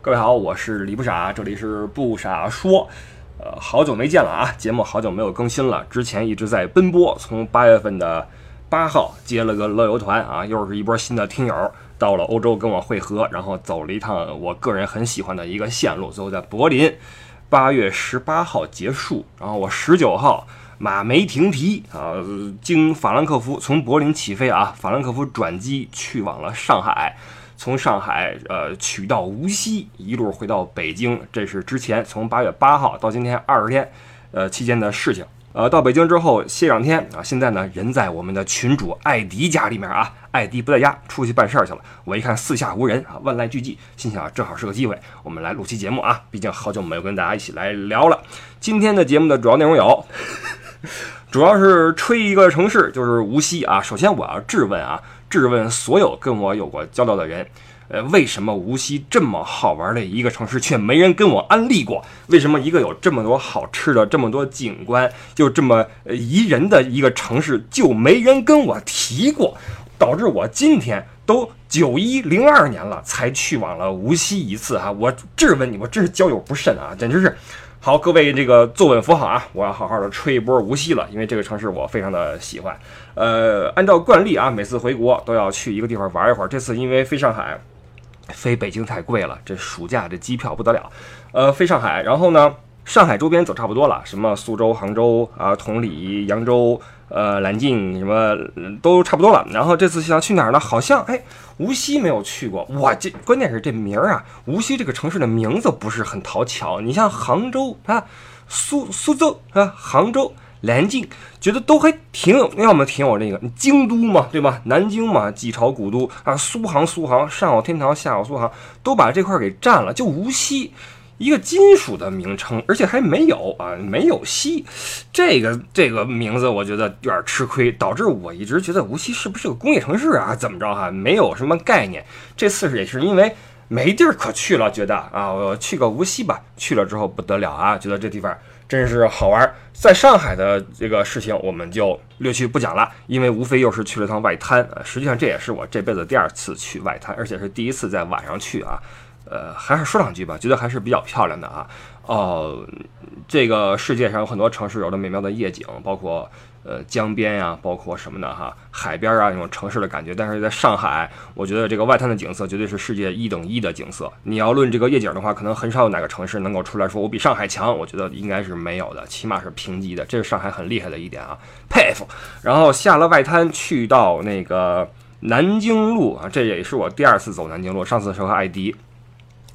各位好，我是李不傻，这里是不傻说。呃，好久没见了啊，节目好久没有更新了，之前一直在奔波，从八月份的八号接了个乐游团啊，又是一波新的听友到了欧洲跟我会合，然后走了一趟我个人很喜欢的一个线路，最后在柏林八月十八号结束，然后我十九号马没停蹄啊，经法兰克福从柏林起飞啊，法兰克福转机去往了上海。从上海呃取到无锡，一路回到北京，这是之前从八月八号到今天二十天，呃期间的事情。呃，到北京之后歇两天啊，现在呢人在我们的群主艾迪家里面啊，艾迪不在家，出去办事儿去了。我一看四下无人啊，万籁俱寂，心想正好是个机会，我们来录期节目啊，毕竟好久没有跟大家一起来聊了。今天的节目的主要内容有，主要是吹一个城市，就是无锡啊。首先我要质问啊。质问所有跟我有过交道的人，呃，为什么无锡这么好玩的一个城市，却没人跟我安利过？为什么一个有这么多好吃的、这么多景观、就这么宜人的一个城市，就没人跟我提过？导致我今天都九一零二年了，才去往了无锡一次哈！我质问你，我真是交友不慎啊，简直是！好，各位这个坐稳扶好啊！我要好好的吹一波无锡了，因为这个城市我非常的喜欢。呃，按照惯例啊，每次回国都要去一个地方玩一会儿。这次因为飞上海、飞北京太贵了，这暑假这机票不得了。呃，飞上海，然后呢，上海周边走差不多了，什么苏州、杭州啊、同里、扬州。呃，南京什么都差不多了。然后这次想去哪儿呢？好像哎，无锡没有去过。哇，这关键是这名儿啊，无锡这个城市的名字不是很讨巧。你像杭州啊，苏苏州啊，杭州、南京，觉得都还挺有，要么挺有那个京都嘛，对吧？南京嘛，几朝古都啊，苏杭苏杭，上有天堂，下有苏杭，都把这块儿给占了。就无锡。一个金属的名称，而且还没有啊，没有锡，这个这个名字我觉得有点吃亏，导致我一直觉得无锡是不是个工业城市啊？怎么着哈？没有什么概念。这次也是因为没地儿可去了，觉得啊，我去个无锡吧。去了之后不得了啊，觉得这地方真是好玩。在上海的这个事情我们就略去不讲了，因为无非又是去了趟外滩啊。实际上这也是我这辈子第二次去外滩，而且是第一次在晚上去啊。呃，还是说两句吧，觉得还是比较漂亮的啊。哦，这个世界上有很多城市有着美妙的夜景，包括呃江边呀，包括什么的哈，海边啊那种城市的感觉。但是在上海，我觉得这个外滩的景色绝对是世界一等一的景色。你要论这个夜景的话，可能很少有哪个城市能够出来说我比上海强，我觉得应该是没有的，起码是平级的。这是上海很厉害的一点啊，佩服。然后下了外滩，去到那个南京路啊，这也是我第二次走南京路，上次是和艾迪。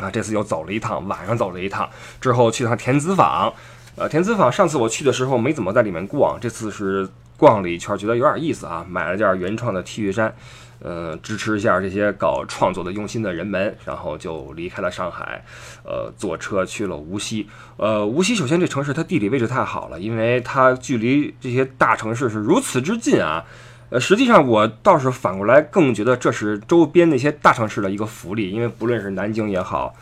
啊，这次又走了一趟，晚上走了一趟，之后去趟田子坊。呃，田子坊上次我去的时候没怎么在里面逛，这次是逛了一圈，觉得有点意思啊，买了件原创的 T 恤衫，呃，支持一下这些搞创作的用心的人们，然后就离开了上海，呃，坐车去了无锡。呃，无锡首先这城市它地理位置太好了，因为它距离这些大城市是如此之近啊。呃，实际上我倒是反过来更觉得这是周边那些大城市的一个福利，因为不论是南京也好，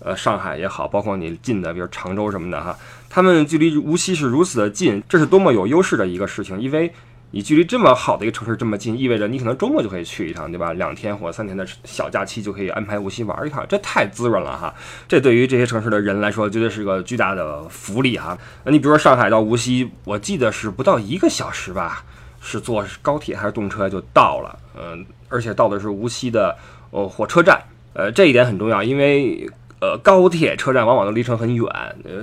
呃，上海也好，包括你近的，比如常州什么的哈，他们距离无锡是如此的近，这是多么有优势的一个事情。因为你距离这么好的一个城市这么近，意味着你可能周末就可以去一趟，对吧？两天或三天的小假期就可以安排无锡玩一趟，这太滋润了哈！这对于这些城市的人来说，绝对是个巨大的福利哈。那你比如说上海到无锡，我记得是不到一个小时吧。是坐高铁还是动车就到了，嗯，而且到的是无锡的呃火车站，呃，这一点很重要，因为呃高铁车站往往都离城很远，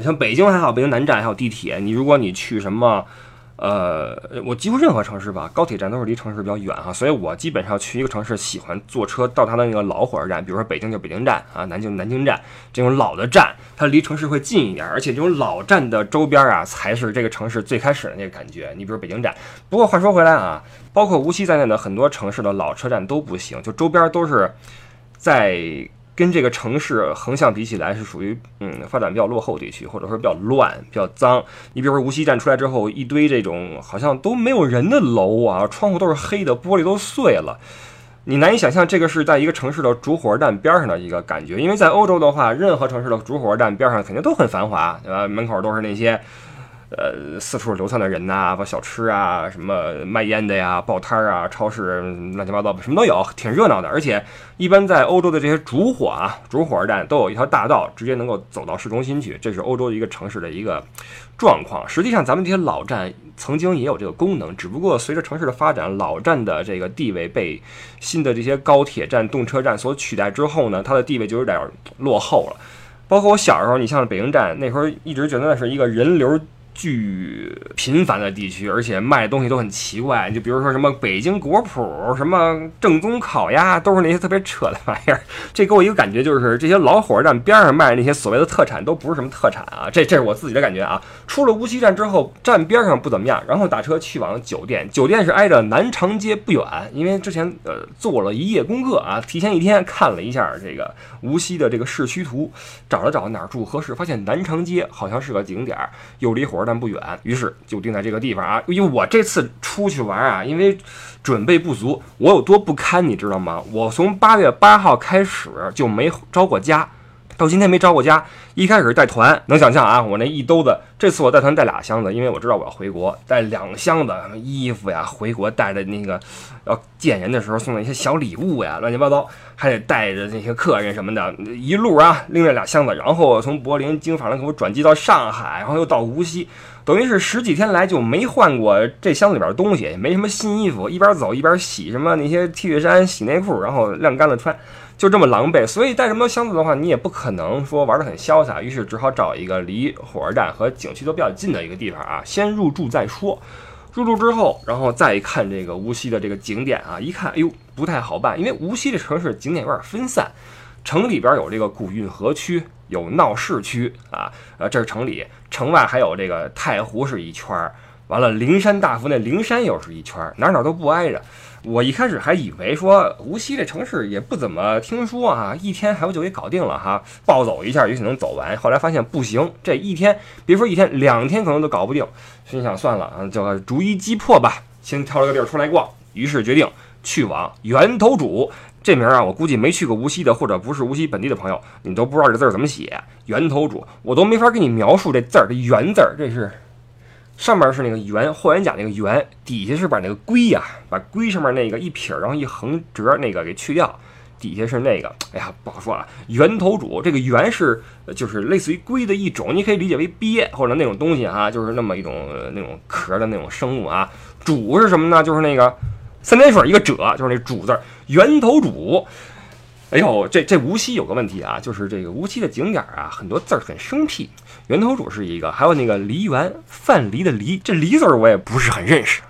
像北京还好，北京南站还有地铁，你如果你去什么。呃，我几乎任何城市吧，高铁站都是离城市比较远哈，所以我基本上去一个城市，喜欢坐车到它的那个老火车站，比如说北京就北京站啊，南京南京站这种老的站，它离城市会近一点，而且这种老站的周边啊，才是这个城市最开始的那个感觉。你比如北京站，不过话说回来啊，包括无锡在内的很多城市的老车站都不行，就周边都是在。跟这个城市横向比起来，是属于嗯发展比较落后地区，或者说比较乱、比较脏。你比如说无锡站出来之后，一堆这种好像都没有人的楼啊，窗户都是黑的，玻璃都碎了，你难以想象这个是在一个城市的主火车站边上的一个感觉。因为在欧洲的话，任何城市的主火车站边上肯定都很繁华，对吧？门口都是那些。呃，四处流窜的人呐，把小吃啊，什么卖烟的呀，报摊儿啊，超市乱七八糟什么都有，挺热闹的。而且一般在欧洲的这些主火啊，主火车站都有一条大道，直接能够走到市中心去。这是欧洲一个城市的一个状况。实际上，咱们这些老站曾经也有这个功能，只不过随着城市的发展，老站的这个地位被新的这些高铁站、动车站所取代之后呢，它的地位就有点落后了。包括我小时候，你像北京站，那时候一直觉得那是一个人流。巨频繁的地区，而且卖的东西都很奇怪，就比如说什么北京果脯、什么正宗烤鸭，都是那些特别扯的玩意儿。这给我一个感觉，就是这些老火车站边上卖的那些所谓的特产，都不是什么特产啊。这这是我自己的感觉啊。出了无锡站之后，站边上不怎么样，然后打车去往酒店，酒店是挨着南长街不远，因为之前呃做了一夜功课啊，提前一天看了一下这个无锡的这个市区图，找了找哪儿住合适，发现南长街好像是个景点，又离火车。但不远，于是就定在这个地方啊。因为我这次出去玩啊，因为准备不足，我有多不堪，你知道吗？我从八月八号开始就没着过家。到今天没着过家，一开始带团，能想象啊，我那一兜子，这次我带团带俩箱子，因为我知道我要回国，带两箱子衣服呀，回国带的那个要见人的时候送的一些小礼物呀，乱七八糟，还得带着那些客人什么的，一路啊拎着俩箱子，然后从柏林经法兰克福转机到上海，然后又到无锡，等于是十几天来就没换过这箱子里边东西，也没什么新衣服，一边走一边洗什么那些 T 恤衫、洗内裤，然后晾干了穿。就这么狼狈，所以带这么箱子的话，你也不可能说玩得很潇洒。于是只好找一个离火车站和景区都比较近的一个地方啊，先入住再说。入住之后，然后再看这个无锡的这个景点啊，一看，哎呦，不太好办，因为无锡这城市景点有点分散。城里边有这个古运河区，有闹市区啊，呃，这是城里；城外还有这个太湖是一圈儿，完了灵山大佛那灵山又是一圈儿，哪哪都不挨着。我一开始还以为说无锡这城市也不怎么听说啊，一天还不就给搞定了哈，暴走一下也许能走完。后来发现不行，这一天别说一天，两天可能都搞不定。心想算了啊，就逐一击破吧，先挑了个地儿出来逛。于是决定去往源头主这名啊，我估计没去过无锡的或者不是无锡本地的朋友，你都不知道这字怎么写。源头主，我都没法给你描述这字儿，这源字儿这是。上面是那个圆霍元甲那个圆，底下是把那个龟呀，把龟上面那个一撇，然后一横折那个给去掉，底下是那个，哎呀，不好说啊。圆头主这个圆是就是类似于龟的一种，你可以理解为鳖或者那种东西啊，就是那么一种那种壳的那种生物啊。主是什么呢？就是那个三点水一个者，就是那主字，圆头主。哎呦，这这无锡有个问题啊，就是这个无锡的景点啊，很多字儿很生僻。源头主是一个，还有那个梨园，范蠡的梨，这梨字儿我也不是很认识。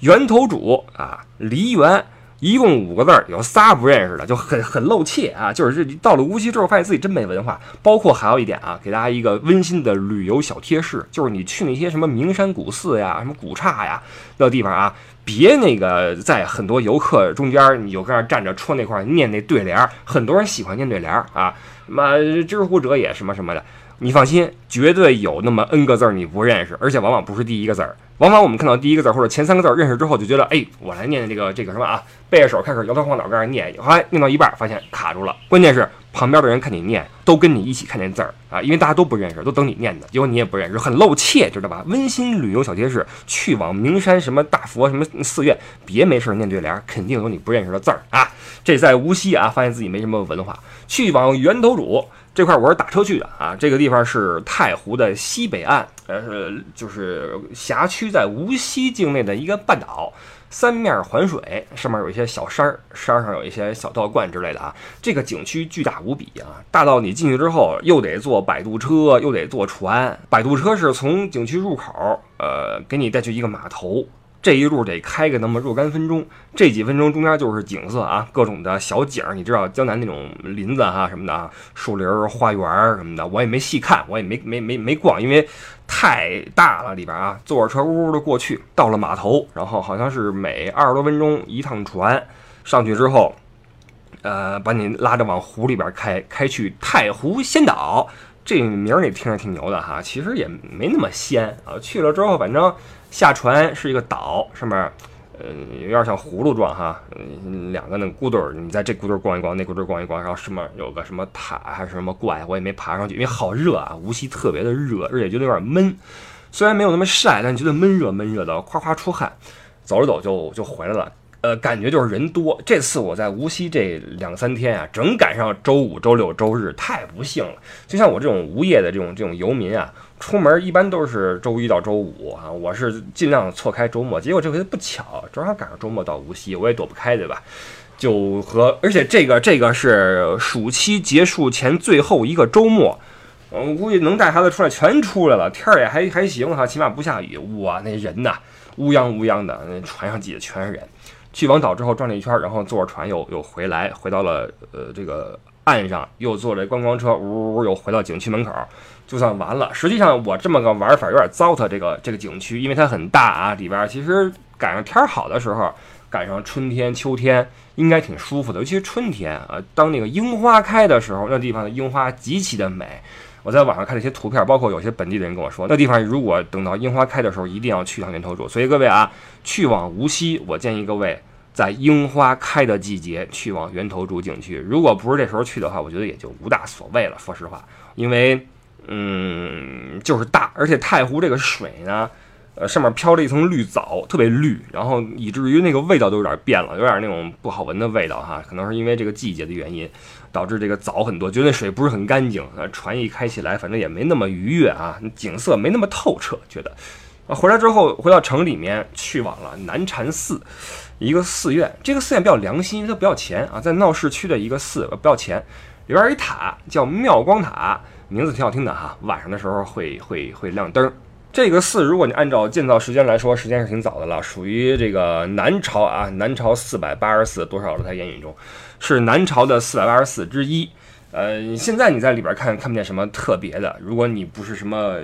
源头主啊，梨园，一共五个字儿，有仨不认识的，就很很露怯啊。就是这到了无锡之后，发现自己真没文化。包括还有一点啊，给大家一个温馨的旅游小贴士，就是你去那些什么名山古寺呀、什么古刹呀那地方啊，别那个在很多游客中间，你就跟那站着戳那块念那对联儿。很多人喜欢念对联儿啊，什么知乎者也什么什么的。你放心，绝对有那么 N 个字儿你不认识，而且往往不是第一个字儿。往往我们看到第一个字儿或者前三个字儿认识之后，就觉得，哎，我来念这个这个什么啊，背着手开始摇头晃脑跟那念，后来念到一半发现卡住了。关键是旁边的人看你念，都跟你一起看见字儿啊，因为大家都不认识，都等你念的，结果你也不认识，很露怯，知道吧？温馨旅游小贴士：去往名山什么大佛什么寺院，别没事念对联，肯定有你不认识的字儿啊。这在无锡啊，发现自己没什么文化，去往源头主。这块我是打车去的啊，这个地方是太湖的西北岸，呃，就是辖区在无锡境内的一个半岛，三面环水，上面有一些小山儿，山上有一些小道观之类的啊。这个景区巨大无比啊，大到你进去之后又得坐摆渡车，又得坐船。摆渡车是从景区入口，呃，给你带去一个码头。这一路得开个那么若干分钟，这几分钟中间就是景色啊，各种的小景儿，你知道江南那种林子哈什么的啊，树林、花园什么的，我也没细看，我也没没没没逛，因为太大了里边啊。坐着车呜呜的过去，到了码头，然后好像是每二十多分钟一趟船，上去之后，呃，把你拉着往湖里边开，开去太湖仙岛。这名儿你听着挺牛的哈，其实也没那么仙啊。去了之后，反正。下船是一个岛，上面，呃，有点像葫芦状哈，两个那个墩儿，你在这墩儿逛一逛，那墩儿逛一逛，然后上面有个什么塔还是什么怪，我也没爬上去，因为好热啊，无锡特别的热，而且觉得有点闷。虽然没有那么晒，但觉得闷热闷热的，夸夸出汗，走着走就就回来了。呃，感觉就是人多。这次我在无锡这两三天啊，正赶上周五、周六、周日，太不幸了。就像我这种无业的这种这种游民啊，出门一般都是周一到周五啊，我是尽量错开周末。结果这回不巧，正好赶上周末到无锡，我也躲不开，对吧？就和而且这个这个是暑期结束前最后一个周末，我估计能带孩子出来全出来了，天儿也还还行哈，起码不下雨。哇，那人呐，乌泱乌泱的，那船上挤的全是人。去完岛之后转了一圈，然后坐着船又又回来，回到了呃这个岸上，又坐着观光车，呜呜呜又回到景区门口，就算完了。实际上我这么个玩法有点糟蹋这个这个景区，因为它很大啊，里边其实赶上天好的时候，赶上春天秋天应该挺舒服的，尤其是春天啊，当那个樱花开的时候，那地方的樱花极其的美。我在网上看了一些图片，包括有些本地的人跟我说，那地方如果等到樱花开的时候，一定要去趟源头渚。所以各位啊，去往无锡，我建议各位在樱花开的季节去往源头渚景区。如果不是这时候去的话，我觉得也就无大所谓了。说实话，因为嗯，就是大，而且太湖这个水呢。呃，上面飘着一层绿藻，特别绿，然后以至于那个味道都有点变了，有点那种不好闻的味道哈。可能是因为这个季节的原因，导致这个藻很多，觉得那水不是很干净。呃，船一开起来，反正也没那么愉悦啊，景色没那么透彻，觉得。啊，回来之后回到城里面，去往了南禅寺，一个寺院。这个寺院比较良心，因为它不要钱啊，在闹市区的一个寺，不要钱。里边有一塔叫妙光塔，名字挺好听的哈。晚上的时候会会会亮灯。这个寺，如果你按照建造时间来说，时间是挺早的了，属于这个南朝啊，南朝四百八十四多少了？在言语中，是南朝的四百八十四之一。呃，现在你在里边看看不见什么特别的。如果你不是什么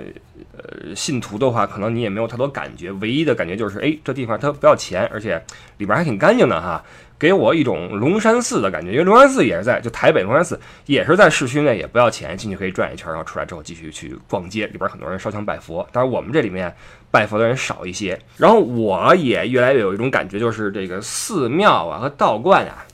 呃信徒的话，可能你也没有太多感觉。唯一的感觉就是，哎，这地方它不要钱，而且里边还挺干净的哈。给我一种龙山寺的感觉，因为龙山寺也是在就台北龙山寺也是在市区内，也不要钱，进去可以转一圈，然后出来之后继续去逛街。里边很多人烧香拜佛，当然我们这里面拜佛的人少一些。然后我也越来越有一种感觉，就是这个寺庙啊和道观啊，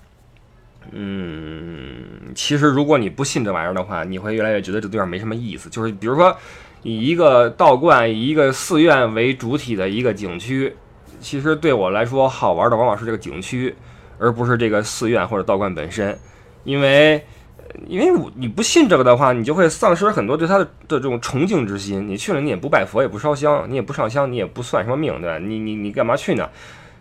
嗯，其实如果你不信这玩意儿的话，你会越来越觉得这地方没什么意思。就是比如说以一个道观、以一个寺院为主体的一个景区，其实对我来说好玩的往往是这个景区。而不是这个寺院或者道观本身，因为，因为你不信这个的话，你就会丧失很多对他的的这种崇敬之心。你去了，你也不拜佛，也不烧香，你也不上香，你也不算什么命，对吧？你你你干嘛去呢？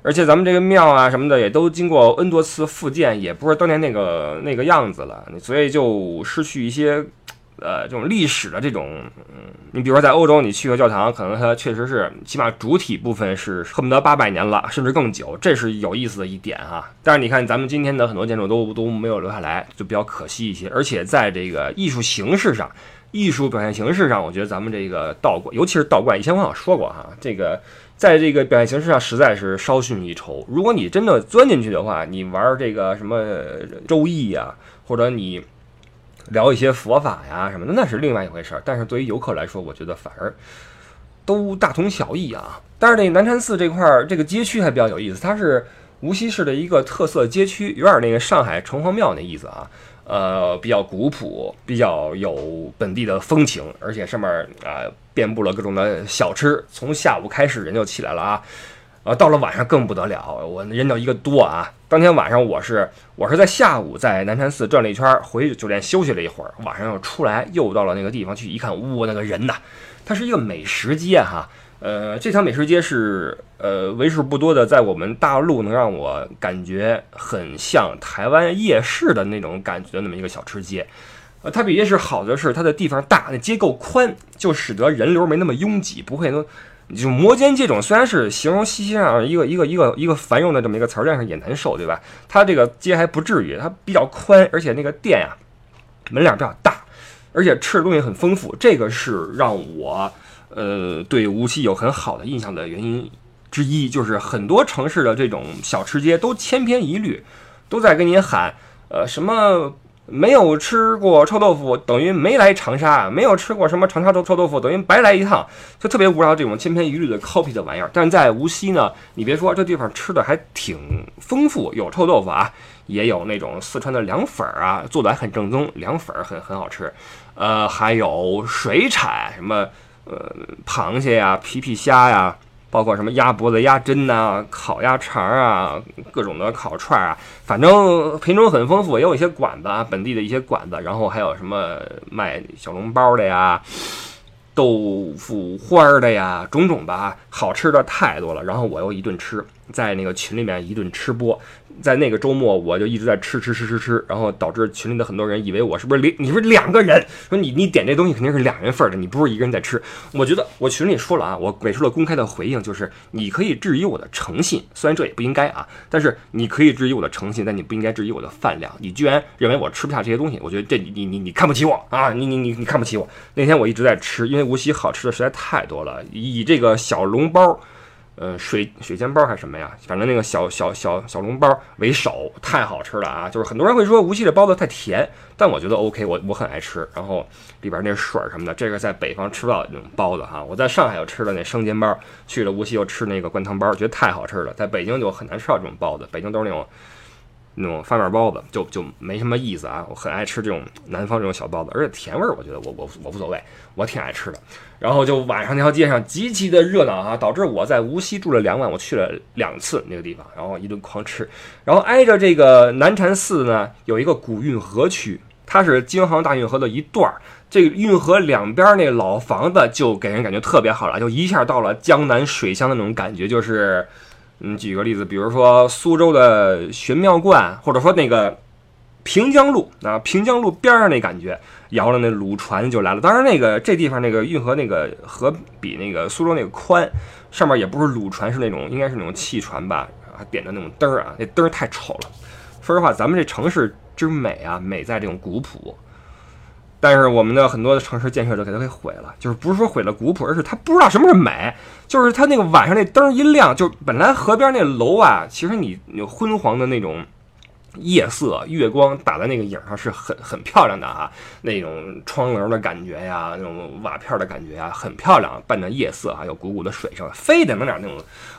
而且咱们这个庙啊什么的，也都经过 N 多次复建，也不是当年那个那个样子了，所以就失去一些。呃，这种历史的这种，嗯，你比如说在欧洲，你去个教堂，可能它确实是起码主体部分是恨不得八百年了，甚至更久，这是有意思的一点哈。但是你看咱们今天的很多建筑都都没有留下来，就比较可惜一些。而且在这个艺术形式上，艺术表现形式上，我觉得咱们这个道观，尤其是道观，以前我好像说过哈，这个在这个表现形式上实在是稍逊一筹。如果你真的钻进去的话，你玩这个什么周易呀，或者你。聊一些佛法呀什么的，那是另外一回事儿。但是对于游客来说，我觉得反而都大同小异啊。但是那南禅寺这块儿这个街区还比较有意思，它是无锡市的一个特色街区，有点那个上海城隍庙那意思啊。呃，比较古朴，比较有本地的风情，而且上面啊遍布了各种的小吃。从下午开始人就起来了啊。呃，到了晚上更不得了，我人叫一个多啊！当天晚上我是我是在下午在南禅寺转了一圈，回酒店休息了一会儿，晚上又出来，又到了那个地方去一看，哇，那个人呐，它是一个美食街哈。呃，这条美食街是呃为数不多的，在我们大陆能让我感觉很像台湾夜市的那种感觉的那么一个小吃街。呃，它比夜市好的是它的地方大，那街够宽，就使得人流没那么拥挤，不会说。就摩肩接踵，虽然是形容西西上一个一个一个一个繁荣的这么一个词儿，但是也难受，对吧？它这个街还不至于，它比较宽，而且那个店呀，门脸比较大，而且吃的东西很丰富，这个是让我呃对无锡有很好的印象的原因之一。就是很多城市的这种小吃街都千篇一律，都在跟您喊呃什么。没有吃过臭豆腐等于没来长沙，没有吃过什么长沙臭臭豆腐等于白来一趟，就特别无聊这种千篇一律的 copy 的玩意儿。但在无锡呢，你别说这地方吃的还挺丰富，有臭豆腐啊，也有那种四川的凉粉儿啊，做的还很正宗，凉粉儿很很好吃。呃，还有水产什么呃，螃蟹呀、皮皮虾呀，包括什么鸭脖子、鸭胗呐、烤鸭肠啊，各种的烤串啊，反正品种很丰富，也有一些馆子啊，本地的一些馆子，然后还有什么卖小笼包的呀。豆腐花的呀，种种吧，好吃的太多了。然后我又一顿吃，在那个群里面一顿吃播。在那个周末，我就一直在吃吃吃吃吃，然后导致群里的很多人以为我是不是两你是两个人？说你你点这东西肯定是两人份的，你不是一个人在吃。我觉得我群里说了啊，我给出了公开的回应，就是你可以质疑我的诚信，虽然这也不应该啊，但是你可以质疑我的诚信，但你不应该质疑我的饭量。你居然认为我吃不下这些东西，我觉得这你你你你看不起我啊！你你你你看不起我。那天我一直在吃，因为无锡好吃的实在太多了，以这个小笼包。呃，水水煎包还是什么呀？反正那个小小小小笼包为首，太好吃了啊！就是很多人会说无锡的包子太甜，但我觉得 OK，我我很爱吃。然后里边那水什么的，这个在北方吃不到那种包子哈。我在上海又吃了那生煎包，去了无锡又吃那个灌汤包，觉得太好吃了。在北京就很难吃到这种包子，北京都是那种。那种发面包子就就没什么意思啊！我很爱吃这种南方这种小包子，而且甜味儿，我觉得我我我无所谓，我挺爱吃的。然后就晚上那条街上极其的热闹啊，导致我在无锡住了两晚，我去了两次那个地方，然后一顿狂吃。然后挨着这个南禅寺呢，有一个古运河区，它是京杭大运河的一段儿。这个运河两边那老房子就给人感觉特别好了，就一下到了江南水乡的那种感觉，就是。嗯，举个例子，比如说苏州的玄妙观，或者说那个平江路啊，平江路边上那感觉，摇着那鲁船就来了。当然，那个这地方那个运河那个河比那个苏州那个宽，上面也不是鲁船，是那种应该是那种汽船吧，还，点的那种灯儿啊，那灯儿太丑了。说实话，咱们这城市之美啊，美在这种古朴。但是我们的很多的城市建设都给它给毁了，就是不是说毁了古朴，而是他不知道什么是美，就是他那个晚上那灯一亮，就本来河边那楼啊，其实你有昏黄的那种夜色，月光打在那个影上是很很漂亮的啊，那种窗棱的感觉呀，那种瓦片的感觉呀，很漂亮，伴着夜色啊，有鼓鼓的水声，非得弄点那种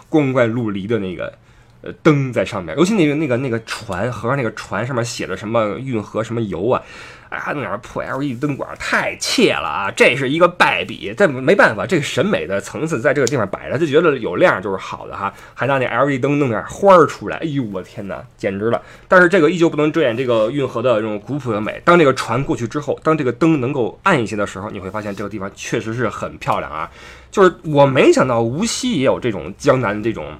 光怪陆离的那个呃灯在上面，尤其那个那个那个船，河上那个船上面写着什么运河什么游啊。哎，还弄点破 LED 灯管，太怯了啊！这是一个败笔，但没办法，这个审美的层次在这个地方摆着，就觉得有亮就是好的哈。还拿那 LED 灯弄点花儿出来，哎呦我天哪，简直了！但是这个依旧不能遮掩这个运河的这种古朴的美。当这个船过去之后，当这个灯能够暗一些的时候，你会发现这个地方确实是很漂亮啊。就是我没想到无锡也有这种江南这种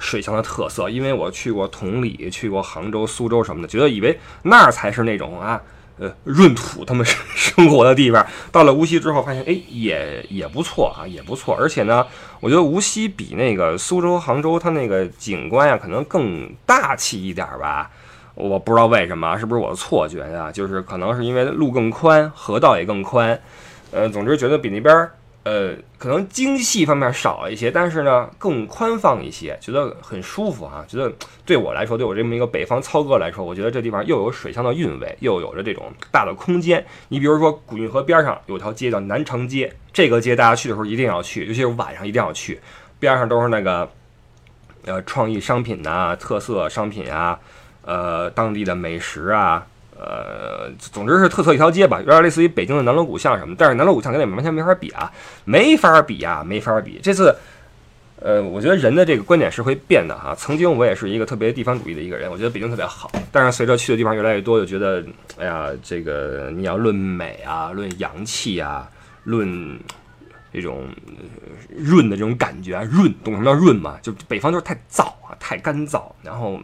水乡的特色，因为我去过同里，去过杭州、苏州什么的，觉得以为那儿才是那种啊。呃，闰土他们 生活的地方，到了无锡之后，发现哎，也也不错啊，也不错。而且呢，我觉得无锡比那个苏州、杭州，它那个景观呀，可能更大气一点吧。我不知道为什么，是不是我的错觉呀？就是可能是因为路更宽，河道也更宽。呃，总之觉得比那边。呃，可能精细方面少一些，但是呢，更宽放一些，觉得很舒服哈。觉得对我来说，对我这么一个北方操哥来说，我觉得这地方又有水乡的韵味，又有着这种大的空间。你比如说，古运河边上有条街叫南长街，这个街大家去的时候一定要去，尤其是晚上一定要去。边上都是那个呃创意商品呐、特色商品啊、呃当地的美食啊。呃，总之是特色一条街吧，有点类似于北京的南锣鼓巷什么，但是南锣鼓巷跟那完全没法比啊，没法比啊，没法比。这次，呃，我觉得人的这个观点是会变的哈。曾经我也是一个特别地方主义的一个人，我觉得北京特别好，但是随着去的地方越来越多，就觉得，哎呀，这个你要论美啊，论洋气啊，论这种润的这种感觉啊，润，懂什么叫润吗？就北方就是太燥啊，太干燥，然后。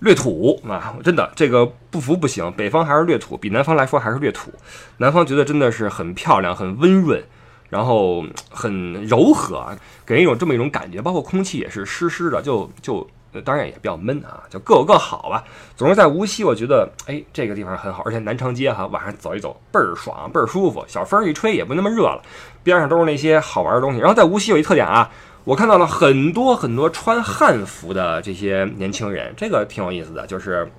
略土啊，真的这个不服不行。北方还是略土，比南方来说还是略土。南方觉得真的是很漂亮、很温润，然后很柔和，给人一种这么一种感觉。包括空气也是湿湿的，就就当然也比较闷啊，就各有各好吧。总之在无锡，我觉得哎这个地方很好，而且南长街哈晚上走一走倍儿爽，倍儿舒服，小风一吹也不那么热了，边上都是那些好玩的东西。然后在无锡有一特点啊。我看到了很多很多穿汉服的这些年轻人，这个挺有意思的，就是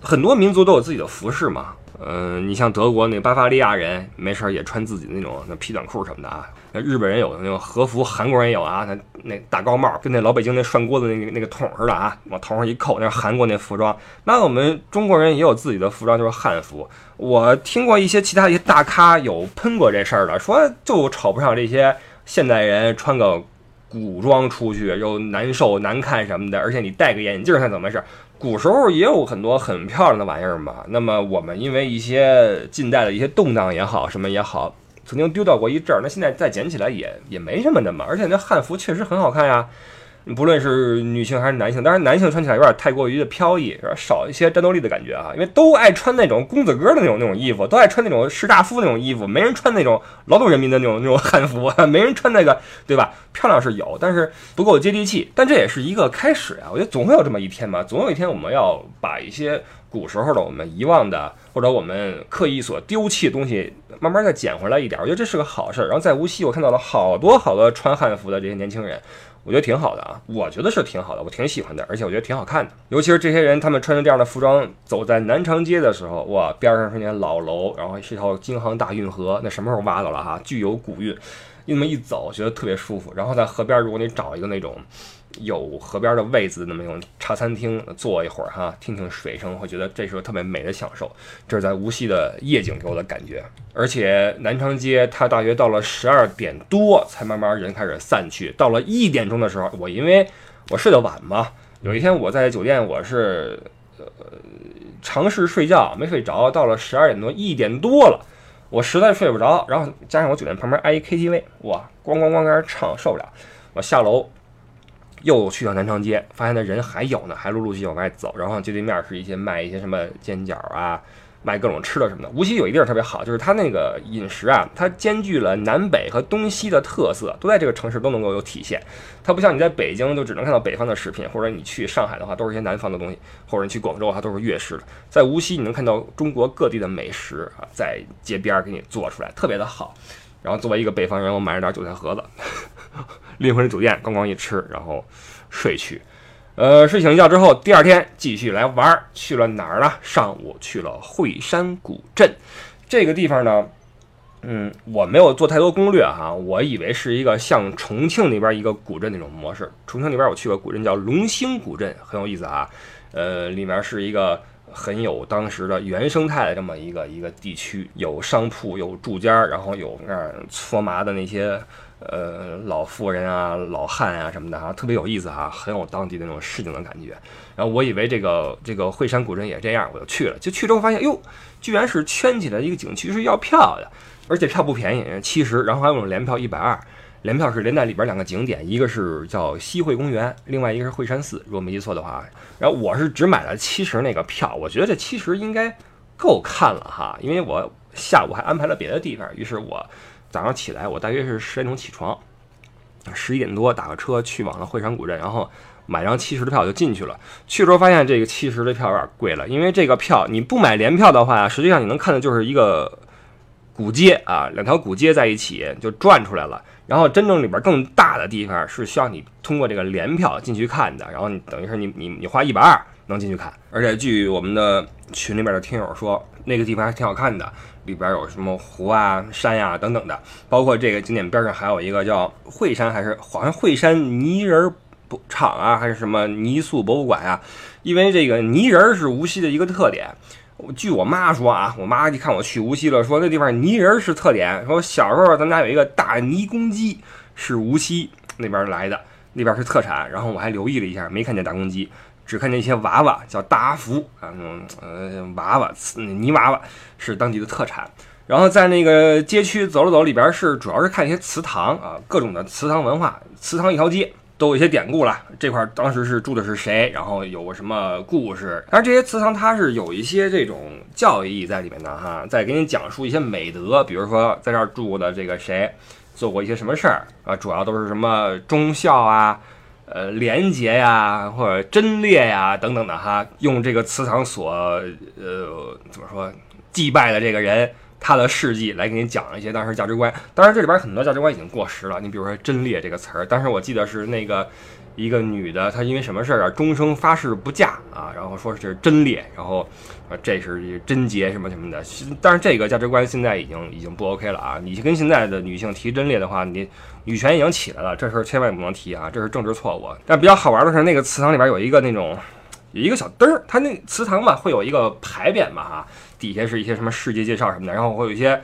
很多民族都有自己的服饰嘛。嗯，你像德国那巴伐利亚人，没事儿也穿自己那种那皮短裤什么的啊。那日本人有那种和服，韩国人有啊，那那大高帽跟那老北京那涮锅子那个那个桶似的啊，往头上一扣，那韩国那服装。那我们中国人也有自己的服装，就是汉服。我听过一些其他一些大咖有喷过这事儿的，说就瞅不上这些现代人穿个古装出去又难受难看什么的，而且你戴个眼镜，看怎么回事？古时候也有很多很漂亮的玩意儿嘛。那么我们因为一些近代的一些动荡也好，什么也好，曾经丢掉过一阵儿。那现在再捡起来也也没什么的嘛。而且那汉服确实很好看呀。不论是女性还是男性，当然男性穿起来有点太过于的飘逸，少一些战斗力的感觉啊。因为都爱穿那种公子哥的那种那种衣服，都爱穿那种士大夫那种衣服，没人穿那种劳动人民的那种那种汉服啊，没人穿那个，对吧？漂亮是有，但是不够接地气。但这也是一个开始啊！我觉得总会有这么一天嘛，总有一天我们要把一些古时候的我们遗忘的，或者我们刻意所丢弃的东西，慢慢再捡回来一点。我觉得这是个好事儿。然后在无锡，我看到了好多好多穿汉服的这些年轻人。我觉得挺好的啊，我觉得是挺好的，我挺喜欢的，而且我觉得挺好看的。尤其是这些人，他们穿着这样的服装走在南长街的时候，哇，边上是那老楼，然后是一条京杭大运河，那什么时候挖的了哈？具有古韵，那么一走，觉得特别舒服。然后在河边，如果你找一个那种。有河边的位子，那么种茶餐厅坐一会儿哈，听听水声，会觉得这是个特别美的享受。这是在无锡的夜景给我的感觉。而且南昌街它大约到了十二点多才慢慢人开始散去，到了一点钟的时候，我因为我睡得晚嘛，有一天我在酒店我是呃尝试睡觉没睡着，到了十二点多一点多了，我实在睡不着，然后加上我酒店旁边挨一 KTV，哇，咣咣咣开始唱，受不了，我下楼。又去到南长街，发现那人还有呢，还陆陆续续往外走。然后街对面是一些卖一些什么煎饺啊，卖各种吃的什么的。无锡有一地儿特别好，就是它那个饮食啊，它兼具了南北和东西的特色，都在这个城市都能够有体现。它不像你在北京就只能看到北方的食品，或者你去上海的话都是一些南方的东西，或者你去广州它都是粤式的。在无锡你能看到中国各地的美食啊，在街边给你做出来，特别的好。然后作为一个北方人，我买了点韭菜盒子。拎回酒店，咣咣一吃，然后睡去。呃，睡醒一觉之后，第二天继续来玩儿，去了哪儿呢？上午去了惠山古镇，这个地方呢，嗯，我没有做太多攻略哈，我以为是一个像重庆那边一个古镇那种模式。重庆那边我去过古镇叫龙兴古镇，很有意思啊。呃，里面是一个很有当时的原生态的这么一个一个地区，有商铺，有住家，然后有那儿搓麻的那些。呃，老妇人啊，老汉啊什么的哈，特别有意思哈，很有当地那种市井的感觉。然后我以为这个这个惠山古镇也这样，我就去了。就去之后发现，哟，居然是圈起来一个景区是要票的，而且票不便宜，七十。然后还有种联票一百二，联票是连在里边两个景点，一个是叫西汇公园，另外一个是惠山寺，如果没记错的话。然后我是只买了七十那个票，我觉得这七十应该够看了哈，因为我下午还安排了别的地方，于是我。早上起来，我大约是十点钟起床，十一点多打个车去往了惠山古镇，然后买张七十的票就进去了。去时候发现这个七十的票有点贵了，因为这个票你不买联票的话，实际上你能看的就是一个古街啊，两条古街在一起就转出来了。然后真正里边更大的地方是需要你通过这个联票进去看的，然后你等于是你你你花一百二能进去看。而且据我们的群里边的听友说，那个地方还挺好看的。里边有什么湖啊、山呀等等的，包括这个景点边上还有一个叫惠山，还是好像惠山泥人厂啊，还是什么泥塑博物馆啊？因为这个泥人儿是无锡的一个特点。据我妈说啊，我妈一看我去无锡了，说那地方泥人是特点。说小时候咱家有一个大泥公鸡，是无锡那边来的，那边是特产。然后我还留意了一下，没看见大公鸡。只看见一些娃娃，叫大阿福啊，那种呃娃娃，泥娃娃是当地的特产。然后在那个街区走了走，里边是主要是看一些祠堂啊，各种的祠堂文化。祠堂一条街都有一些典故了，这块当时是住的是谁，然后有个什么故事。当然这些祠堂它是有一些这种教育意义在里面的哈，在给你讲述一些美德，比如说在这儿住的这个谁做过一些什么事儿啊，主要都是什么忠孝啊。呃，廉洁呀，或者贞烈呀，等等的哈，用这个祠堂所呃怎么说祭拜的这个人他的事迹来给你讲一些当时价值观。当然这里边很多价值观已经过时了，你比如说“贞烈”这个词儿，当时我记得是那个一个女的，她因为什么事儿啊，终生发誓不嫁啊，然后说是贞烈，然后呃这是贞洁什么什么的。但是这个价值观现在已经已经不 OK 了啊！你跟现在的女性提贞烈的话，你女权已经起来了，这事儿千万不能提啊，这是政治错误。但比较好玩的是，那个祠堂里边有一个那种。有一个小灯儿，它那祠堂嘛，会有一个牌匾嘛，哈，底下是一些什么世界介绍什么的，然后会有一些，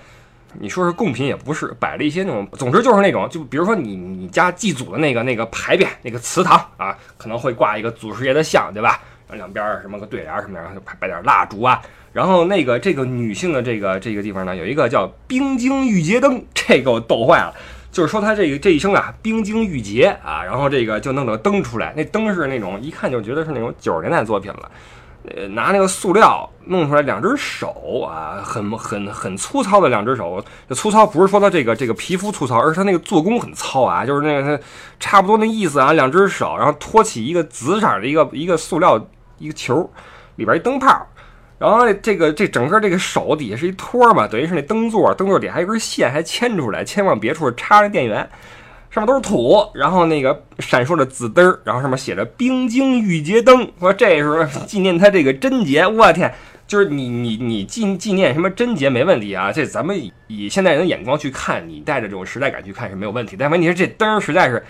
你说是贡品也不是，摆了一些那种，总之就是那种，就比如说你你家祭祖的那个那个牌匾，那个祠堂啊，可能会挂一个祖师爷的像，对吧？然后两边什么个对联什么的，然后摆点蜡烛啊，然后那个这个女性的这个这个地方呢，有一个叫冰晶玉洁灯，这给我逗坏了。就是说他这个这一生啊，冰晶玉洁啊，然后这个就弄个灯出来，那灯是那种一看就觉得是那种九十年代作品了，呃，拿那个塑料弄出来两只手啊，很很很粗糙的两只手，这粗糙不是说它这个这个皮肤粗糙，而是它那个做工很糙啊，就是那个差不多那意思啊，两只手，然后托起一个紫色的一个一个塑料一个球，里边一灯泡。然后这个这整个这个手底下是一托嘛，等于是那灯座，灯座底下还有根线还牵出来，牵往别处插着电源，上面都是土，然后那个闪烁着紫灯儿，然后上面写着“冰晶玉洁灯”，说这时候纪念他这个贞洁。我天，就是你你你纪纪念什么贞洁没问题啊，这咱们以现代人的眼光去看，你带着这种时代感去看是没有问题。但问题是这灯实在是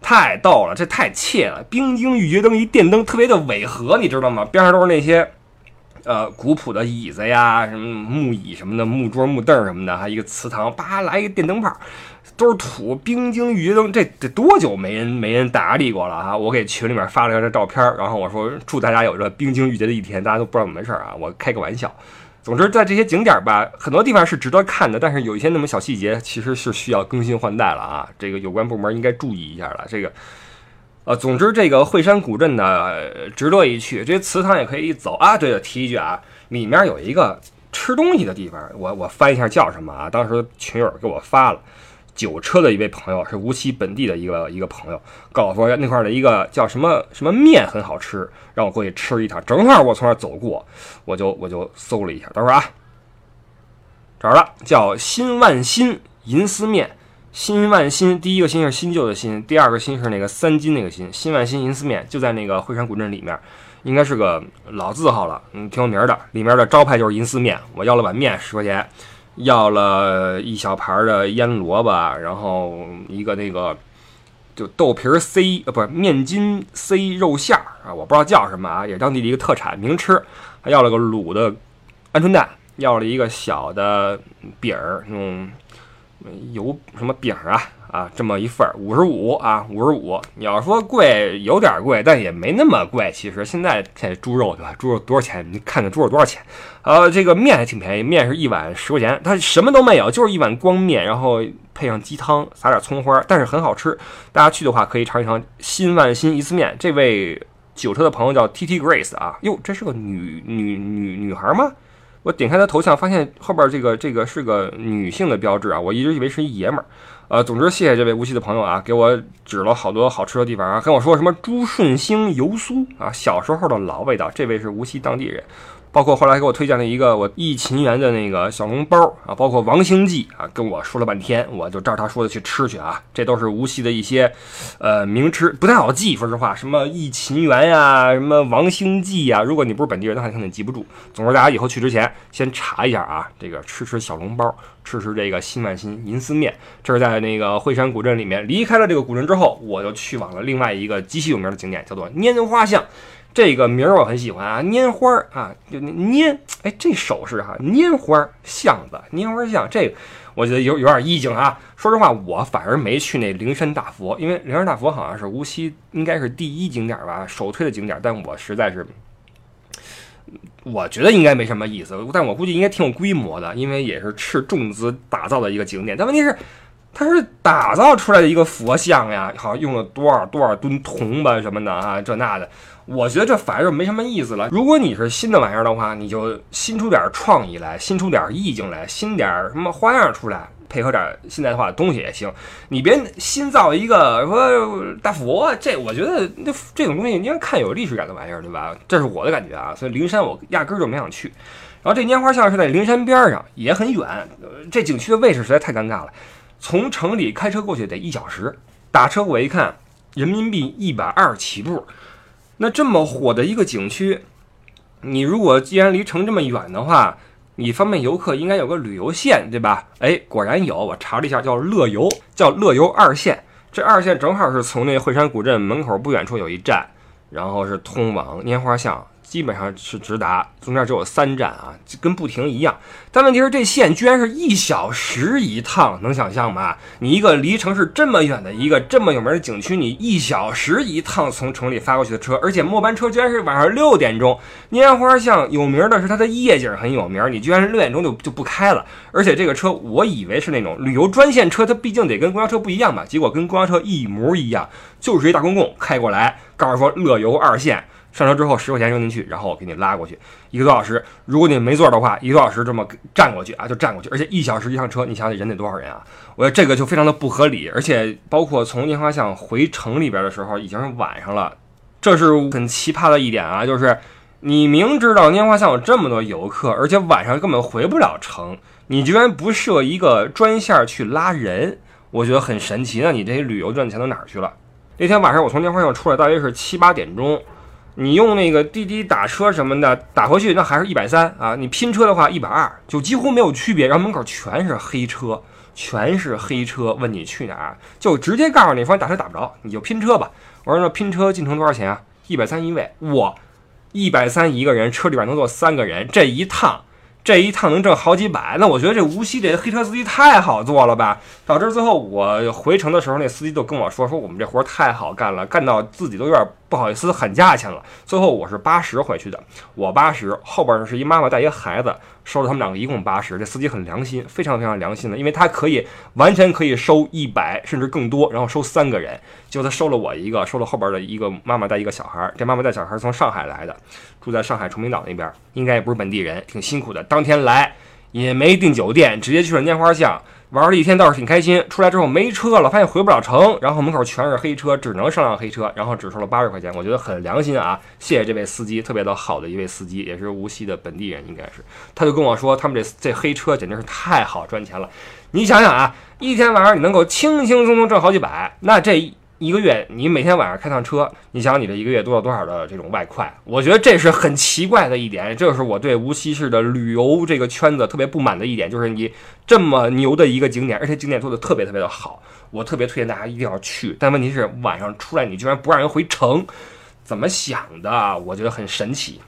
太逗了，这太切了，冰晶玉洁灯一电灯特别的违和，你知道吗？边上都是那些。呃，古朴的椅子呀，什么木椅什么的，木桌木凳什么的，还有一个祠堂，叭来一个电灯泡，都是土，冰晶玉洁灯，这得多久没人没人打理过了啊？我给群里面发了个这照片，然后我说祝大家有这冰晶玉洁的一天，大家都不知道怎么回事啊，我开个玩笑。总之，在这些景点吧，很多地方是值得看的，但是有一些那么小细节，其实是需要更新换代了啊，这个有关部门应该注意一下了，这个。呃，总之这个惠山古镇呢，值得一去。这些祠堂也可以一走啊。对了，提一句啊，里面有一个吃东西的地方，我我翻一下叫什么啊？当时群友给我发了，酒车的一位朋友是无锡本地的一个一个朋友，告诉我那块的一个叫什么什么面很好吃，让我过去吃一趟。正好我从那儿走过，我就我就搜了一下，等会儿啊，找着了，叫新万新银丝面。新万新，第一个新是新旧的新，第二个新是那个三金那个新。新万新银丝面就在那个惠山古镇里面，应该是个老字号了，嗯，挺有名的。里面的招牌就是银丝面。我要了碗面十块钱，要了一小盘的腌萝卜，然后一个那个就豆皮儿 C 啊不是面筋 C 肉馅儿啊，我不知道叫什么啊，也是当地的一个特产名吃。还要了个卤的鹌鹑蛋，要了一个小的饼儿那种。油什么饼儿啊啊，这么一份儿五十五啊，五十五。你要说贵，有点贵，但也没那么贵。其实现在这猪肉对吧？猪肉多少钱？你看看猪肉多少钱？呃，这个面还挺便宜，面是一碗十块钱，它什么都没有，就是一碗光面，然后配上鸡汤，撒点葱花，但是很好吃。大家去的话可以尝一尝新万新一次面。这位酒车的朋友叫 T T Grace 啊，哟，这是个女女女女孩吗？我点开他头像，发现后边这个这个是个女性的标志啊，我一直以为是一爷们儿。呃，总之谢谢这位无锡的朋友啊，给我指了好多好吃的地方啊，跟我说什么朱顺兴油酥啊，小时候的老味道。这位是无锡当地人。包括后来给我推荐了一个我忆秦园的那个小笼包啊，包括王兴记啊，跟我说了半天，我就照他说的去吃去啊。这都是无锡的一些呃名吃，不太好记，说实话，什么忆秦园呀，什么王兴记呀，如果你不是本地人，那肯定记不住。总之，大家以后去之前先查一下啊，这个吃吃小笼包，吃吃这个新万新银丝面。这是在那个惠山古镇里面，离开了这个古镇之后，我就去往了另外一个极其有名的景点，叫做拈花巷。这个名儿我很喜欢啊，拈花儿啊，就拈，哎，这手势哈，拈花巷子，拈花巷，这个我觉得有有点意境啊。说实话，我反而没去那灵山大佛，因为灵山大佛好像是无锡应该是第一景点吧，首推的景点，但我实在是，我觉得应该没什么意思，但我估计应该挺有规模的，因为也是斥重资打造的一个景点。但问题是，它是打造出来的一个佛像呀，好像用了多少多少吨铜吧什么的啊，这那的。我觉得这反而没什么意思了。如果你是新的玩意儿的话，你就新出点创意来，新出点意境来，新点什么花样出来，配合点现代化的东西也行。你别新造一个说大佛，这我觉得那这种东西应该看有历史感的玩意儿，对吧？这是我的感觉啊。所以灵山我压根儿就没想去。然后这拈花巷是在灵山边上，也很远。这景区的位置实在太尴尬了，从城里开车过去得一小时，打车我一看，人民币一百二起步。那这么火的一个景区，你如果既然离城这么远的话，你方便游客应该有个旅游线，对吧？哎，果然有，我查了一下，叫乐游，叫乐游二线。这二线正好是从那惠山古镇门口不远处有一站，然后是通往拈花巷。基本上是直达，中间只有三站啊，就跟不停一样。但问题是，这线居然是一小时一趟，能想象吗？你一个离城市这么远的一个这么有名的景区，你一小时一趟从城里发过去的车，而且末班车居然是晚上六点钟。拈花巷有名的是它的夜景很有名，你居然是六点钟就就不开了。而且这个车我以为是那种旅游专线车，它毕竟得跟公交车不一样吧？结果跟公交车一模一样，就是一大公共开过来，告诉说乐游二线。上车之后十块钱扔进去，然后我给你拉过去一个多小时。如果你没座的话，一个多小时这么站过去啊，就站过去。而且一小时一趟车，你想想人得多少人啊？我觉得这个就非常的不合理。而且包括从拈花巷回城里边的时候，已经是晚上了，这是很奇葩的一点啊！就是你明知道拈花巷有这么多游客，而且晚上根本回不了城，你居然不设一个专线去拉人，我觉得很神奇。那你这些旅游赚钱都哪儿去了？那天晚上我从拈花巷出来，大约是七八点钟。你用那个滴滴打车什么的打回去，那还是一百三啊！你拼车的话一百二，就几乎没有区别。然后门口全是黑车，全是黑车，问你去哪儿，就直接告诉你说打车打不着，你就拼车吧。我说那拼车进城多少钱啊？一百三一位，我一百三一个人，车里边能坐三个人，这一趟。这一趟能挣好几百，那我觉得这无锡这黑车司机太好做了吧？导致最后我回城的时候，那司机就跟我说：“说我们这活太好干了，干到自己都有点不好意思喊价钱了。”最后我是八十回去的，我八十，后边是一妈妈带一个孩子，收了他们两个一共八十。这司机很良心，非常非常良心的，因为他可以完全可以收一百甚至更多，然后收三个人。就他收了我一个，收了后边的一个妈妈带一个小孩。这妈妈带小孩从上海来的，住在上海崇明岛那边，应该也不是本地人，挺辛苦的。当天来也没订酒店，直接去了拈花巷玩了一天，倒是挺开心。出来之后没车了，发现回不了城，然后门口全是黑车，只能上辆黑车，然后只收了八十块钱。我觉得很良心啊，谢谢这位司机，特别的好的一位司机，也是无锡的本地人，应该是。他就跟我说，他们这这黑车简直是太好赚钱了。你想想啊，一天晚上你能够轻轻松松挣好几百，那这。一个月，你每天晚上开趟车，你想你这一个月多了多少的这种外快？我觉得这是很奇怪的一点，这是我对无锡市的旅游这个圈子特别不满的一点，就是你这么牛的一个景点，而且景点做的特别特别的好，我特别推荐大家一定要去。但问题是晚上出来你居然不让人回城，怎么想的？我觉得很神奇。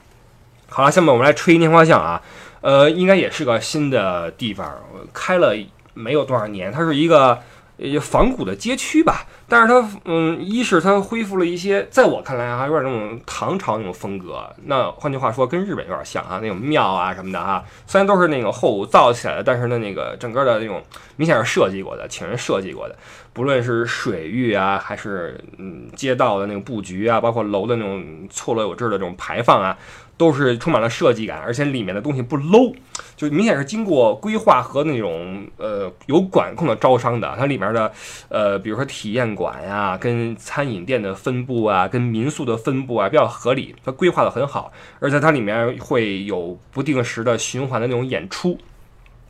好了，下面我们来吹拈花巷啊，呃，应该也是个新的地方，开了没有多少年，它是一个。也仿古的街区吧，但是它，嗯，一是它恢复了一些，在我看来啊，有点那种唐朝那种风格。那换句话说，跟日本有点像啊，那种庙啊什么的哈。虽然都是那个后造起来的，但是呢，那个整个的那种明显是设计过的，请人设计过的。不论是水域啊，还是嗯街道的那种布局啊，包括楼的那种错落有致的这种排放啊。都是充满了设计感，而且里面的东西不 low，就明显是经过规划和那种呃有管控的招商的。它里面的呃，比如说体验馆呀，跟餐饮店的分布啊，跟民宿的分布啊比较合理，它规划的很好。而且它里面会有不定时的循环的那种演出，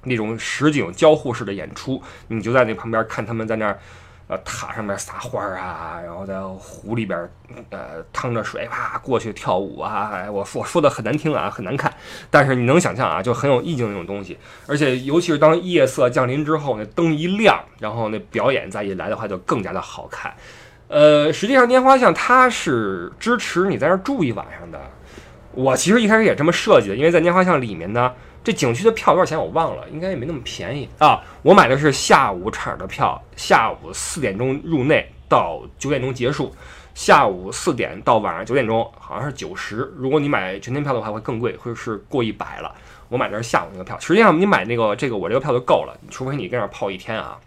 那种实景交互式的演出，你就在那旁边看他们在那儿。呃，塔上面撒花啊，然后在湖里边，呃，趟着水，啪过去跳舞啊！我我说的很难听啊，很难看，但是你能想象啊，就很有意境那种东西。而且，尤其是当夜色降临之后，那灯一亮，然后那表演再一来的话，就更加的好看。呃，实际上拈花巷它是支持你在那住一晚上的。我其实一开始也这么设计的，因为在拈花巷里面呢。这景区的票多少钱？我忘了，应该也没那么便宜啊。我买的是下午场的票，下午四点钟入内到九点钟结束，下午四点到晚上九点钟，好像是九十。如果你买全天票的话，会更贵，会是过一百了。我买的是下午那个票，实际上你买那个这个我这个票就够了，除非你跟那儿泡一天啊。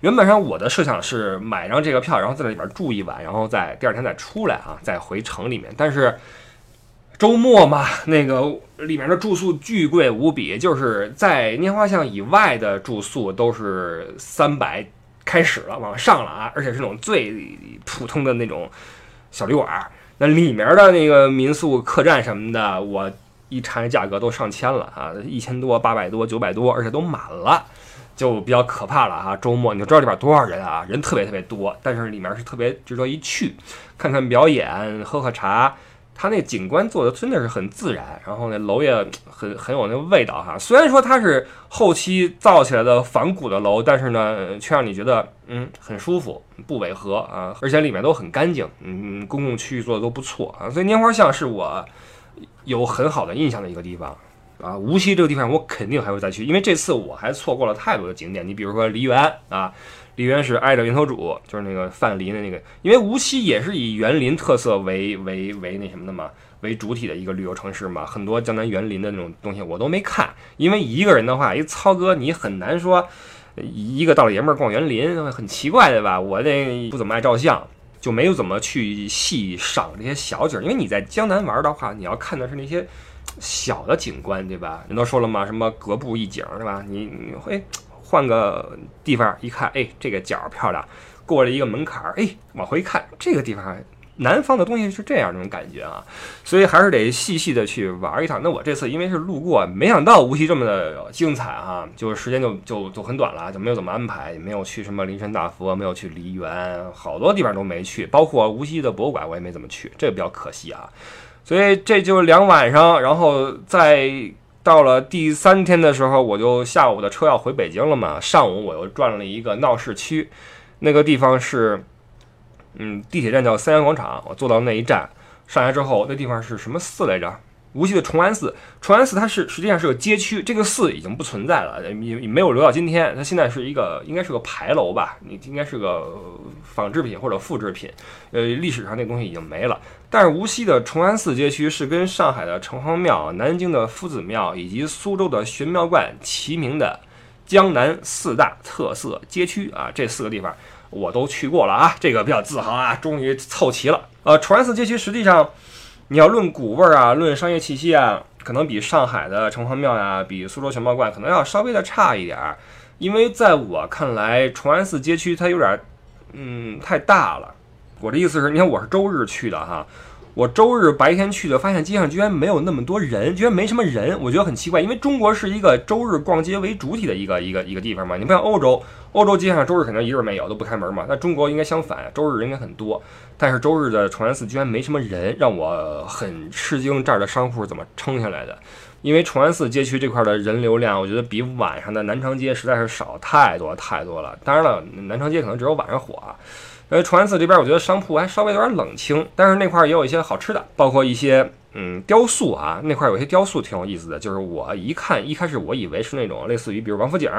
原本上我的设想是买张这个票，然后在里边住一晚，然后在第二天再出来啊，再回城里面，但是。周末嘛，那个里面的住宿巨贵无比，就是在拈花巷以外的住宿都是三百开始了，往上了啊，而且是那种最普通的那种小旅馆。那里面的那个民宿客栈什么的，我一查价格都上千了啊，一千多、八百多、九百多，而且都满了，就比较可怕了哈。周末你就知道里边多少人啊，人特别特别多，但是里面是特别值得一去，看看表演，喝喝茶。它那景观做的真的是很自然，然后那楼也很很有那个味道哈。虽然说它是后期造起来的仿古的楼，但是呢，却让你觉得嗯很舒服，不违和啊，而且里面都很干净，嗯，公共区域做的都不错啊。所以拈花巷是我有很好的印象的一个地方啊。无锡这个地方我肯定还会再去，因为这次我还错过了太多的景点。你比如说梨园啊。梨园是挨着源头主，就是那个范蠡的那个，因为无锡也是以园林特色为为为那什么的嘛，为主体的一个旅游城市嘛，很多江南园林的那种东西我都没看，因为一个人的话，一操哥你很难说一个大老爷们儿逛园林，很奇怪对吧？我这不怎么爱照相，就没有怎么去细赏这些小景，因为你在江南玩的话，你要看的是那些小的景观，对吧？人都说了嘛，什么格布一景，是吧？你你会。换个地方一看，哎，这个角漂亮。过了一个门槛儿，哎，往回看，这个地方南方的东西是这样那种感觉啊。所以还是得细细的去玩一趟。那我这次因为是路过，没想到无锡这么的精彩哈，就是时间就就就很短了，就没有怎么安排，也没有去什么灵山大佛，没有去梨园，好多地方都没去，包括无锡的博物馆我也没怎么去，这个比较可惜啊。所以这就两晚上，然后再。到了第三天的时候，我就下午的车要回北京了嘛。上午我又转了一个闹市区，那个地方是，嗯，地铁站叫三元广场。我坐到那一站，上来之后，那地方是什么寺来着？无锡的崇安寺，崇安寺它是实际上是个街区，这个寺已经不存在了，也也没有留到今天。它现在是一个应该是个牌楼吧，你应该是个仿制品或者复制品，呃，历史上那东西已经没了。但是无锡的崇安寺街区是跟上海的城隍庙、南京的夫子庙以及苏州的玄妙观齐名的江南四大特色街区啊，这四个地方我都去过了啊，这个比较自豪啊，终于凑齐了。呃，崇安寺街区实际上。你要论古味儿啊，论商业气息啊，可能比上海的城隍庙呀，比苏州玄妙观可能要稍微的差一点儿。因为在我看来，崇安寺街区它有点，嗯，太大了。我的意思是，你看我是周日去的哈。我周日白天去的，发现街上居然没有那么多人，居然没什么人，我觉得很奇怪。因为中国是一个周日逛街为主体的一个一个一个地方嘛，你不像欧洲，欧洲街上周日肯定一个人没有，都不开门嘛。那中国应该相反，周日人应该很多，但是周日的崇安寺居然没什么人，让我很吃惊。这儿的商户怎么撑下来的？因为崇安寺街区这块的人流量，我觉得比晚上的南长街实在是少太多太多了。当然了，南长街可能只有晚上火啊。呃，崇安寺这边我觉得商铺还稍微有点冷清，但是那块也有一些好吃的，包括一些嗯雕塑啊，那块有些雕塑挺有意思的。就是我一看，一开始我以为是那种类似于比如王府井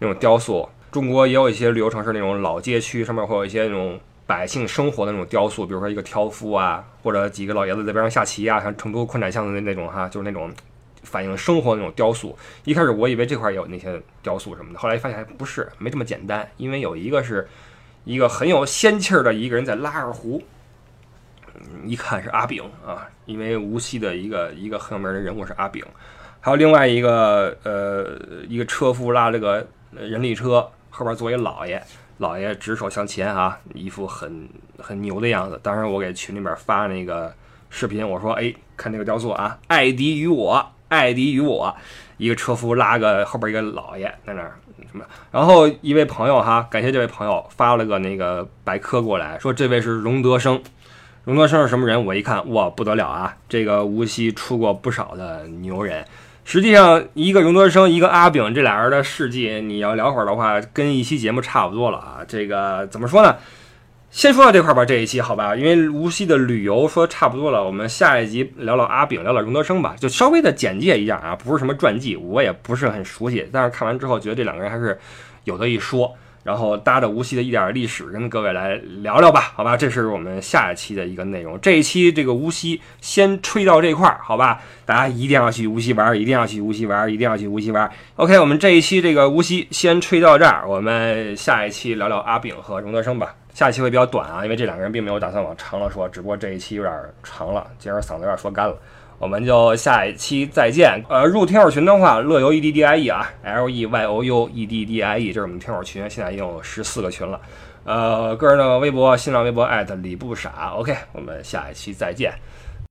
那种雕塑。中国也有一些旅游城市那种老街区，上面会有一些那种百姓生活的那种雕塑，比如说一个挑夫啊，或者几个老爷子在边上下棋啊，像成都宽窄巷子的那种哈，就是那种反映生活那种雕塑。一开始我以为这块有那些雕塑什么的，后来发现还不是，没这么简单，因为有一个是。一个很有仙气儿的一个人在拉二胡，一看是阿炳啊，因为无锡的一个一个很有名的人物是阿炳，还有另外一个呃一个车夫拉这个人力车，后边坐一老爷，老爷指手向前啊，一副很很牛的样子。当时我给群里面发那个视频，我说哎，看这个雕塑啊，艾迪与我，艾迪与我，一个车夫拉个后边一个老爷在那儿。什么？然后一位朋友哈，感谢这位朋友发了个那个百科过来，说这位是荣德生。荣德生是什么人？我一看，哇，不得了啊！这个无锡出过不少的牛人。实际上，一个荣德生，一个阿炳，这俩人的事迹，你要聊会儿的话，跟一期节目差不多了啊。这个怎么说呢？先说到这块吧，这一期好吧，因为无锡的旅游说差不多了，我们下一集聊聊阿炳，聊聊荣德生吧，就稍微的简介一下啊，不是什么传记，我也不是很熟悉，但是看完之后觉得这两个人还是有的一说，然后搭着无锡的一点历史跟各位来聊聊吧，好吧，这是我们下一期的一个内容，这一期这个无锡先吹到这块儿，好吧，大家一定要去无锡玩，一定要去无锡玩，一定要去无锡玩，OK，我们这一期这个无锡先吹到这儿，我们下一期聊聊阿炳和荣德生吧。下一期会比较短啊，因为这两个人并没有打算往长了说，只不过这一期有点长了，今儿嗓子有点说干了，我们就下一期再见。呃，入听友群的话，乐游 E D D I E 啊，L E Y O U E D D I E，这是我们听友群，现在已经有十四个群了。呃，个人的微博、新浪微博艾特李不傻，OK，我们下一期再见。